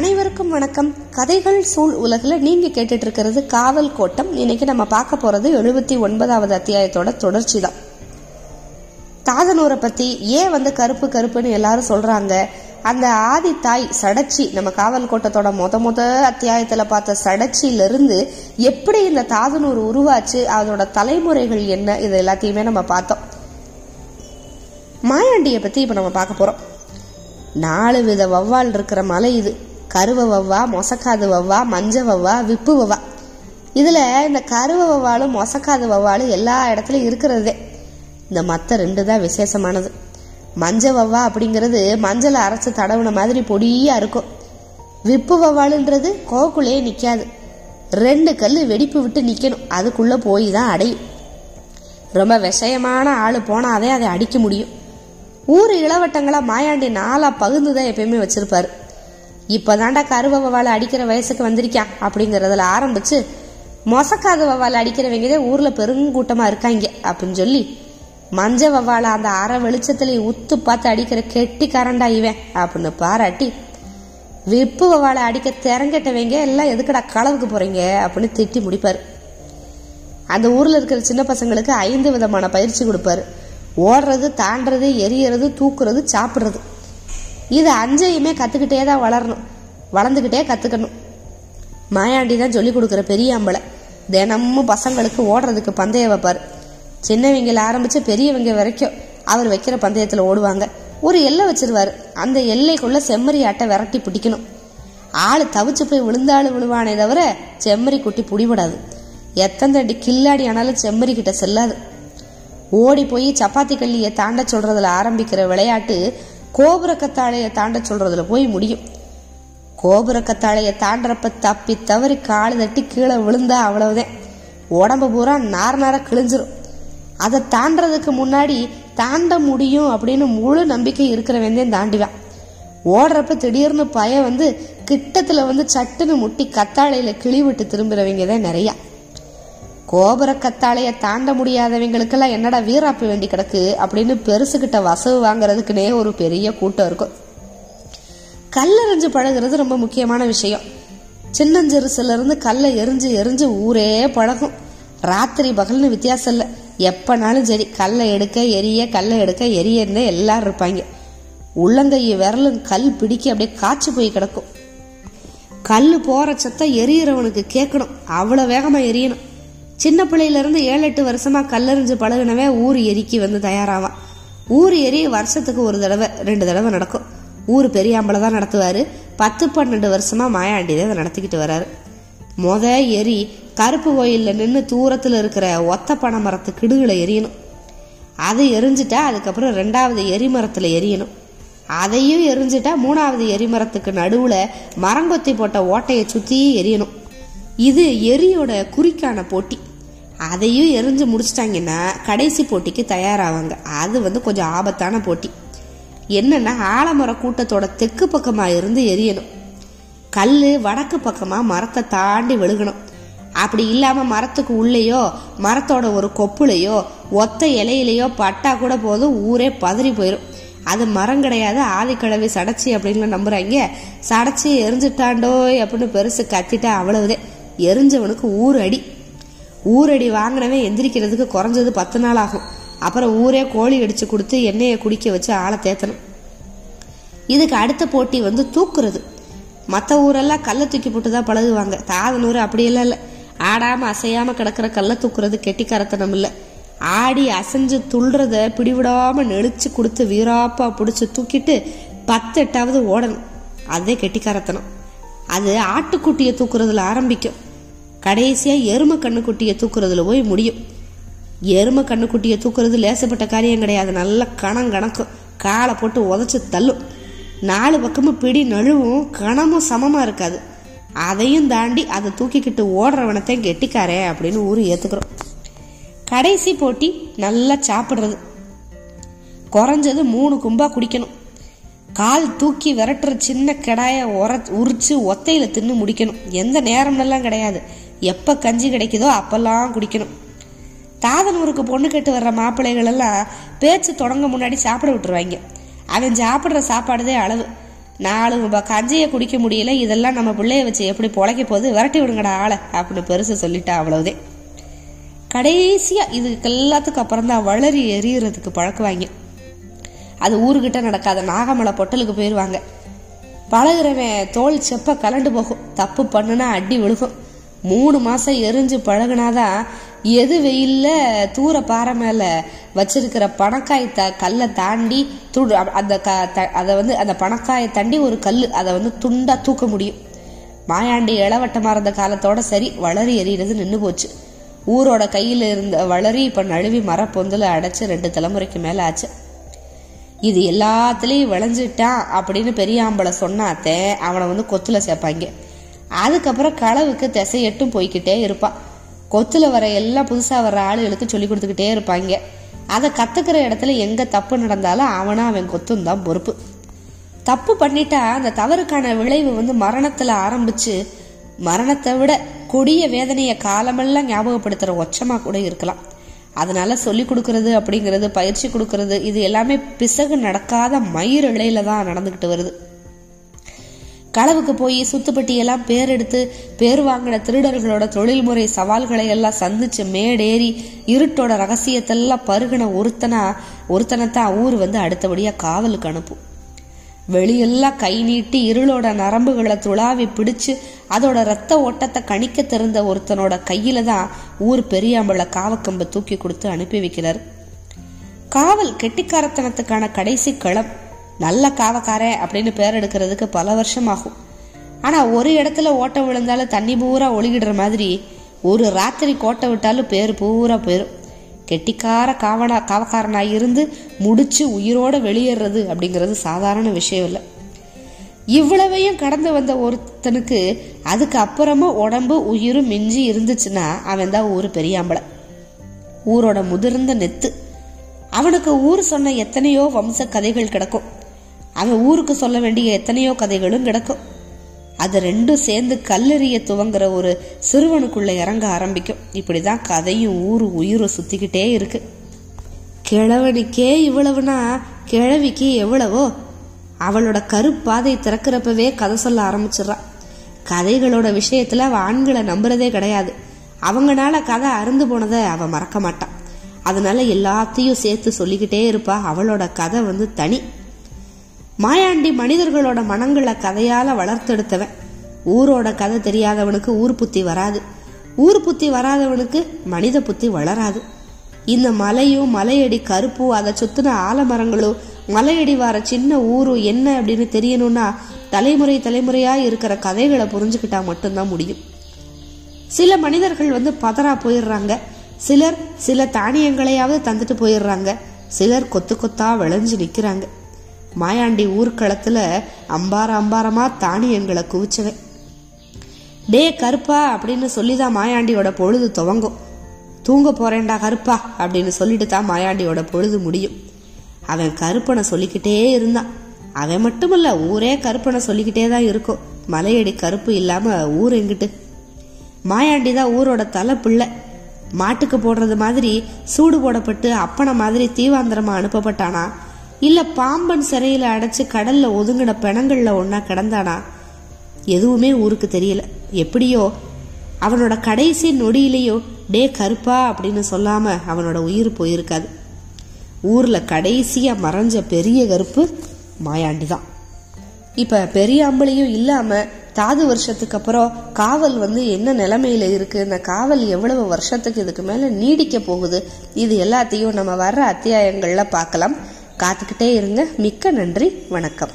அனைவருக்கும் வணக்கம். கதைகள் சூழ் உலகில் நீங்க கேட்டுட்டு இருக்கிறது காவல் கோட்டம். இன்னைக்கு நம்ம பார்க்க போறது எழுபத்தி ஒன்பதாவது அத்தியாயத்தோட தொடர்ச்சி தான் தாதனூரை பத்தி ஏன் வந்து கருப்பு கருப்புன்னு எல்லாரும் சொல்றாங்க? அந்த ஆதி தாய் சடச்சி நம்ம காவல் கோட்டத்தோட மொத மொத அத்தியாயத்துல பார்த்த சடச்சியில இருந்து எப்படி இந்த தாதனூர் உருவாச்சு அதோட தலைமுறைகள் என்ன இது எல்லாத்தையுமே நம்ம பார்த்தோம். மாயாண்டியை பத்தி இப்ப நம்ம பார்க்க போறோம். நாலு வித வவ்வால் இருக்கிற மலை இது. கருவ வவ்வா மொசக்காது வவ்வா மஞ்ச வவ்வா விப்பு வவ்வா. இதில் இந்த கருவ வவ்வாலும் மொசக்காது வவ்வாலும் எல்லா இடத்துலையும் இருக்கிறதே. இந்த மற்ற ரெண்டு தான் விசேஷமானது. மஞ்ச வவ்வா அப்படிங்கிறது மஞ்சளை அரைச்சி தடவுன மாதிரி பொடியாக இருக்கும். விப்பு வவ்வாலுன்றது கோக்குள்ளேயே நிற்காது ரெண்டு கல் வெடிப்பு விட்டு நிற்கணும் அதுக்குள்ளே போய் தான் அடையும். ரொம்ப விஷயமான ஆளு போனாதே அதை அடிக்க முடியும். ஊர் இளவட்டங்களாக மாயாண்டி நாலா பகுந்து தான் எப்பயுமே வச்சுருப்பாரு. இப்பதாண்டா கருவ வவாலை அடிக்கிற வயசுக்கு வந்திருக்கான் அப்படிங்கறதுல ஆரம்பிச்சு மொசக்காத வவால் அடிக்கிறவங்க ஊரில் ஊர்ல பெருங்கூட்டமா இருக்காங்க அப்படின்னு சொல்லி மஞ்ச வவால அந்த அரை வெளிச்சத்துல உத்து பார்த்து அடிக்கிற கெட்டி கரண்டா இவன் அப்படின்னு பாராட்டி விப்பு வவாலை அடிக்க திறங்கிட்டவங்க எல்லாம் எதுக்கடா களவுக்கு போறீங்க அப்படின்னு திட்டி முடிப்பார். அந்த ஊர்ல இருக்கிற சின்ன பசங்களுக்கு ஐந்து விதமான பயிற்சி கொடுப்பாரு. ஓடுறது தாண்டுறது எரியறது தூக்குறது சாப்பிடுறது. இது அஞ்சையுமே கத்துக்கிட்டே தான் வளரணும். வளர்ந்துக்கிட்டே கத்துக்கணும். மாயாண்டி தான் சொல்லி கொடுக்குற பெரிய அம்பளை. தினமும் பசங்களுக்கு ஓடுறதுக்கு பந்தயம் வைப்பார். சின்னவங்கள ஆரம்பிச்சு பெரியவங்க வரைக்கும் அவர் வைக்கிற பந்தயத்தில் ஓடுவாங்க. ஒரு எல்லை வச்சிருவாரு. அந்த எல்லைக்குள்ள செம்மறி ஆட்டை விரட்டி பிடிக்கணும். ஆள் தவிச்சு போய் விழுந்தாலும் விழுவானே தவிர செம்மறி குட்டி புடிபடாது. எத்தனை தண்டி கில்லாடி ஆனாலும் செம்மறி கிட்ட செல்லாது. ஓடி போய் சப்பாத்தி கல்லியை தாண்ட சொல்றதுல ஆரம்பிக்கிற விளையாட்டு கோபுர கத்தாழையை தாண்ட சொல்றதுல போய் முடியும். கோபுர கத்தாழையை தாண்டறப்ப தப்பி தவறி காலு தட்டி கீழே விழுந்தா அவ்வளவுதான் உடம்பு பூரா நார நார கிழிஞ்சிரும். அதை தாண்டறதுக்கு முன்னாடி தாண்ட முடியும் அப்படின்னு முழு நம்பிக்கை இருக்கிறவன் தாண்டிவான் ஓடுறப்ப திடீர்னு பய வந்து கிட்டத்துல வந்து சட்டுன்னு முட்டி கத்தாழையில கிளி விட்டு திரும்புறவங்க தான் நிறையா. கோபுர கத்தாழைய தாண்ட முடியாதவங்களுக்கெல்லாம் என்னடா வீராப்பு வேண்டி கிடக்கு அப்படின்னு பெருசுகிட்ட வசவு வாங்குறதுக்குனே ஒரு பெரிய கூட்டம் இருக்கும். கல்லெறிஞ்சு பழகுறது ரொம்ப முக்கியமான விஷயம். சின்னஞ்சிறுசுல இருந்து கல்லை எரிஞ்சு எரிஞ்சு ஊரே பழகும். ராத்திரி பகல்னு வித்தியாசம் இல்லை. எப்பனாலும் சரி கல்லை எடுக்க எரிய கல்லை எடுக்க எரியன்னு எல்லாரும் இருப்பாங்க. உள்ளங்கையை விரலும் கல் பிடிக்க அப்படியே காய்ச்சி போய் கிடக்கும். கல் போற சத்தம் எரியறவனுக்கு கேட்கணும். அவ்வளோ வேகமா எரியணும். சின்ன பிள்ளையிலேருந்து ஏழு எட்டு வருஷமாக கல்லறிஞ்சு பழகினவே ஊர் எரிக்கு வந்து தயாராவான். ஊர் எரி வருஷத்துக்கு ஒரு தடவை ரெண்டு தடவை நடக்கும். ஊர் பெரியாம்பளை தான் நடத்துவார். பத்து பன்னெண்டு வருஷமாக மாயாண்டி தான் நடத்திக்கிட்டு வராரு. மொத எரி கருப்பு கோயிலில் நின்று தூரத்தில் இருக்கிற ஒத்த பனை மரத்து கிடுகளை எரியணும். அது எரிஞ்சிட்டா அதுக்கப்புறம் ரெண்டாவது எரிமரத்தில் எரியணும். அதையும் எரிஞ்சிட்டா மூணாவது எரிமரத்துக்கு நடுவில் மரங்கொத்தி போட்ட ஓட்டையை சுத்தி எரியணும். இது எரியோட குறிக்கான போட்டி. அதையும் எரிஞ்சு முடிச்சிட்டாங்கன்னா கடைசி போட்டிக்கு தயாராவாங்க. அது வந்து கொஞ்சம் ஆபத்தான போட்டி. என்னன்னா ஆலமர கூட்டத்தோட தெற்கு பக்கமாக இருந்து எரியணும். கல் வடக்கு பக்கமாக மரத்தை தாண்டி விழுகணும். அப்படி இல்லாமல் மரத்துக்கு உள்ளேயோ மரத்தோட ஒரு கொப்புலையோ ஒத்த இலையிலையோ பட்டா கூட போதும் ஊரே பதறி போயிடும் அது மரம் கிடையாது ஆதிக்கிழவி சடைச்சி அப்படின்னு நம்புறாங்க. சடைச்சி எரிஞ்சுட்டாண்டோய் அப்படின்னு பெருசு கத்திட்டா அவ்வளவுதே. எரிஞ்சவனுக்கு ஊர் அடி. ஊரடி வாங்கினவன் எந்திரிக்கிறதுக்கு குறைஞ்சது பத்து நாள் ஆகும். அப்புறம் ஊரே கோழி அடிச்சு கொடுத்து எண்ணெயை குடிக்க வச்சு ஆளை தேத்தணும். இதுக்கு அடுத்த போட்டி வந்து தூக்குறது. மற்ற ஊரெல்லாம் கல்லை தூக்கி போட்டு தான் பழகுவாங்க. தாதனூர் அப்படியெல்லாம் இல்லை. ஆடாமல் அசையாமல் கிடக்கிற கல்லை தூக்குறது கெட்டிக்காரத்தனம் இல்லை. ஆடி அசைஞ்சு துள்றத பிடிவிடாமல் நெளிச்சு கொடுத்து வீராப்பா பிடிச்சி தூக்கிட்டு பத்து எட்டாவது ஓடணும். அதே கெட்டிக்காரத்தனம். அது ஆட்டுக்குட்டியை தூக்குறதுல ஆரம்பிக்கும். கடைசியா எரும கண்ணுக்குட்டியை தூக்குறதுல போய் முடியும். எரும கண்ணுக்குட்டியை தூக்குறது லேசப்பட்ட காரியம் கிடையாது. நல்ல கணம் கணக்கும். காலை போட்டு உதச்சி தள்ளும். நாலு பக்கமும் பிடி நழுவும். கணமும் சமமா இருக்காது. அதையும் தாண்டி அதை தூக்கிக்கிட்டு ஓடுறவனத்தையும் கெட்டிக்காரே அப்படின்னு ஊரு ஏத்துக்கிறோம். கடைசி போட்டி நல்லா சாப்பிடுறது. குறைஞ்சது மூணு கும்பா குடிக்கணும். கால் தூக்கி விரட்டுற சின்ன கடாயை உர உரிச்சு ஒத்தையில தின்னு முடிக்கணும். எந்த நேரம்லாம் கிடையாது. எப்போ கஞ்சி கிடைக்குதோ அப்போல்லாம் குடிக்கணும். தாதன் ஊருக்கு பொண்ணு கெட்டு வர்ற மாப்பிள்ளைகள் எல்லாம் பேச்சு தொடங்க முன்னாடி சாப்பிட விட்டுருவாங்க. அவன் சாப்பிட்ற சாப்பாடுதே அளவு. நாலு ரூபாய் கஞ்சியை குடிக்க முடியல இதெல்லாம் நம்ம பிள்ளைய வச்சு எப்படி பொழைக்க போகுது? விரட்டி விடுங்கடா ஆளை அப்படின்னு பெருசு சொல்லிட்டா அவ்வளவுதே. கடைசியா இதுக்கு எல்லாத்துக்கும் அப்புறம் தான் வளரி எரியறதுக்கு பழக்குவாங்க அது ஊருக்கிட்ட நடக்காத நாகமலை பொட்டலுக்கு போயிடுவாங்க பழகுறவன் தோல் செப்ப கலண்டு போகும். தப்பு பண்ணுனா அடி விழுகும். மூணு மாசம் எரிஞ்சு பழகுனாதான் எது வெயில்ல தூர பாறை மேல வச்சிருக்கிற பணக்காய் த கல்லை தாண்டி துடு அந்த க த- அதை வந்து அந்த பணக்காயை தாண்டி ஒரு கல் அதை வந்து துண்டா தூக்க முடியும். மாயாண்டி இளவட்டமா இருந்த காலத்தோட சரி வளரி எறிகிறது நின்று போச்சு. ஊரோட கையில இருந்த வளரி இப்ப நழுவி மரப்பொந்தில் அடைச்சு ரெண்டு தலைமுறைக்கு மேல ஆச்சு. இது எல்லாத்துலேயும் விளைஞ்சிட்டான் அப்படின்னு பெரியாம்பளை சொன்னாத்தே அவனை வந்து கொத்துல சேர்ப்பாங்க. அதுக்கப்புறம் களவுக்கு திசை எட்டும் இருப்பான் கொத்துல வர எல்லாம் புதுசாக வர ஆளுகளுக்கு சொல்லி கொடுத்துக்கிட்டே இருப்பாங்க அதை கத்துக்கிற இடத்துல எங்க தப்பு நடந்தாலும் அவனா அவன் கொத்தும் தான் பொறுப்பு. தப்பு பண்ணிட்டா அந்த தவறுக்கான விளைவு வந்து மரணத்துல ஆரம்பிச்சு மரணத்தை விட கொடிய வேதனையை காலமெல்லாம் ஞாபகப்படுத்துற ஒச்சமா கூட இருக்கலாம். அதனால சொல்லி கொடுக்கறது அப்படிங்கிறது பயிற்சி கொடுக்கறது இது எல்லாமே பிசகு நடக்காத மயிர் இழையில தான் நடந்துகிட்டு வருது. களவுக்கு போய் சுத்துப்பட்டியெல்லாம் பேர் எடுத்து பேர் வாங்கின திருடர்களோட தொழில்முறை சவால்களை எல்லாம் சந்திச்சு மேடேறி இருட்டோட ரகசியத்தெல்லாம் பருகின ஒருத்தனா ஒருத்தனைத்தான் ஊர் வந்து அடுத்தபடியா காவலுக்கு அனுப்பும். வெளியெல்லாம் கை நீட்டி இருளோட நரம்புகளை துளாவி பிடிச்சு அதோட ரத்த ஓட்டத்தை கணிக்க தெரிந்த ஒருத்தனோட கையில தான் ஊர் பெரியாம்பள காவக்கம்பை தூக்கி கொடுத்து அனுப்பி வைக்கிறார். காவல் கெட்டிக்காரத்தனத்துக்கான கடைசி களம். நல்ல காவக்காரன் அப்படின்னு பேர் எடுக்கிறதுக்கு பல வருஷம் ஆகும் ஆனா ஒரு இடத்துல ஓட்டம் விழுந்தாலும் தண்ணி பூரா ஒழுகிடுற மாதிரி ஒரு ராத்திரி கோட்டை விட்டாலும் பேர் பூரா போயிடும் கெட்டிக்கார காவனா காவக்காரனா இருந்து முடிச்சு உயிரோடு வெளியேறது அப்படிங்கிறது சாதாரண விஷயம் இல்லை. இவ்வளவையும் கடந்து வந்த ஒருத்தனுக்கு அதுக்கு அப்புறமா உடம்பு உயிரும் மிஞ்சி இருந்துச்சுன்னா அவன் தான் ஊர் பெரியாம்பளை ஊரோட முதிர்ந்த நெத்து. அவனுக்கு ஊர் சொன்ன எத்தனையோ வம்ச கதைகள் கிடக்கும். அவன் ஊருக்கு சொல்ல வேண்டிய எத்தனையோ கதைகளும் கிடக்கும். அது ரெண்டும் சேர்ந்து கல்லெறிய துவங்குற ஒரு சிறுவனுக்குள்ள இறங்க ஆரம்பிக்கும். இப்படிதான் கதையும் ஊரு உயிரும் சுத்திக்கிட்டே இருக்கு. கிழவனுக்கே இவ்வளவுனா கிழவிக்கு எவ்வளவோ? அவளோட கருப்பாதை திறக்கிறப்பவே கதை சொல்ல ஆரம்பிச்சிடுறான் கதைகளோட விஷயத்துல அவ ஆண்களை நம்புறதே கிடையாது. அவங்கனால கதை அருந்து போனதை அவ மறக்க மாட்டான் அதனால எல்லாத்தையும் சேர்த்து சொல்லிக்கிட்டே இருப்பா. அவளோட கதை வந்து தனி. மாயாண்டி மனிதர்களோட மனங்களை கதையால வளர்த்தெடுத்தவன். ஊரோட கதை தெரியாதவனுக்கு ஊர் புத்தி வராது. ஊர் புத்தி வராதவனுக்கு மனித புத்தி வளராது. இந்த மலையும் மலையடி கருப்பு அதை சுத்தின ஆலமரங்களும் மலையடி வார சின்ன ஊரும் என்ன அப்படின்னு தெரியணும்னா தலைமுறை தலைமுறையா இருக்கிற கதைகளை புரிஞ்சுக்கிட்டா மட்டும்தான் முடியும். சில மனிதர்கள் வந்து பதறா போயிடுறாங்க. சிலர் சில தானியங்களையாவது தந்துட்டு போயிடுறாங்க. சிலர் கொத்து கொத்தா விளைஞ்சு நிக்கிறாங்க. மாயாண்டி ஊர்க்களத்துல அம்பார அம்பாரமா தானியங்களை குவிச்சவன். டே கருப்பா அப்படின்னு சொல்லிதான் மாயாண்டியோட பொழுது துவங்கும். தூங்க போறேன்டா கருப்பா அப்படின்னு சொல்லிட்டு தான் மாயாண்டியோட பொழுது முடியும். அவன் கருப்பனை சொல்லிக்கிட்டே இருந்தான். அவன் மட்டுமல்ல ஊரே கருப்பனை சொல்லிக்கிட்டே தான் இருக்கும். மலையடி கருப்பு இல்லாம ஊர் எங்கிட்டு? மாயாண்டி தான் ஊரோட தலை பிள்ளை. மாட்டுக்கு போடுறது மாதிரி சூடு போடப்பட்டு அப்பனை மாதிரி தீவாந்திரமா அனுப்பப்பட்டானா? இல்ல பாம்பன் சிறையில அடைச்சு கடல்ல ஒதுங்கின பிணங்கள்ல ஒன்னா கிடந்தானா? எதுவுமே ஊருக்கு தெரியல. எப்படியோ அவனோட கடைசி நொடியிலேயோ டே கருப்பா அப்படின்னு சொல்லாம அவனோட உயிர் போயிருக்காது. ஊர்ல கடைசியா மறைஞ்ச பெரிய கருப்பு மாயாண்டி தான் இப்ப பெரிய அம்பளையும் இல்லாம தாது வருஷத்துக்கு அப்புறம் காவல் வந்து என்ன நிலைமையில இருக்கு? இந்த காவல் எவ்வளவு வருஷத்துக்கு இதுக்கு மேல நீடிக்க போகுது? இது எல்லாத்தையும் நம்ம வர்ற அத்தியாயங்கள்ல பார்க்கலாம். காத்துக்கிட்டே இருங்க மிக்க நன்றி வணக்கம்.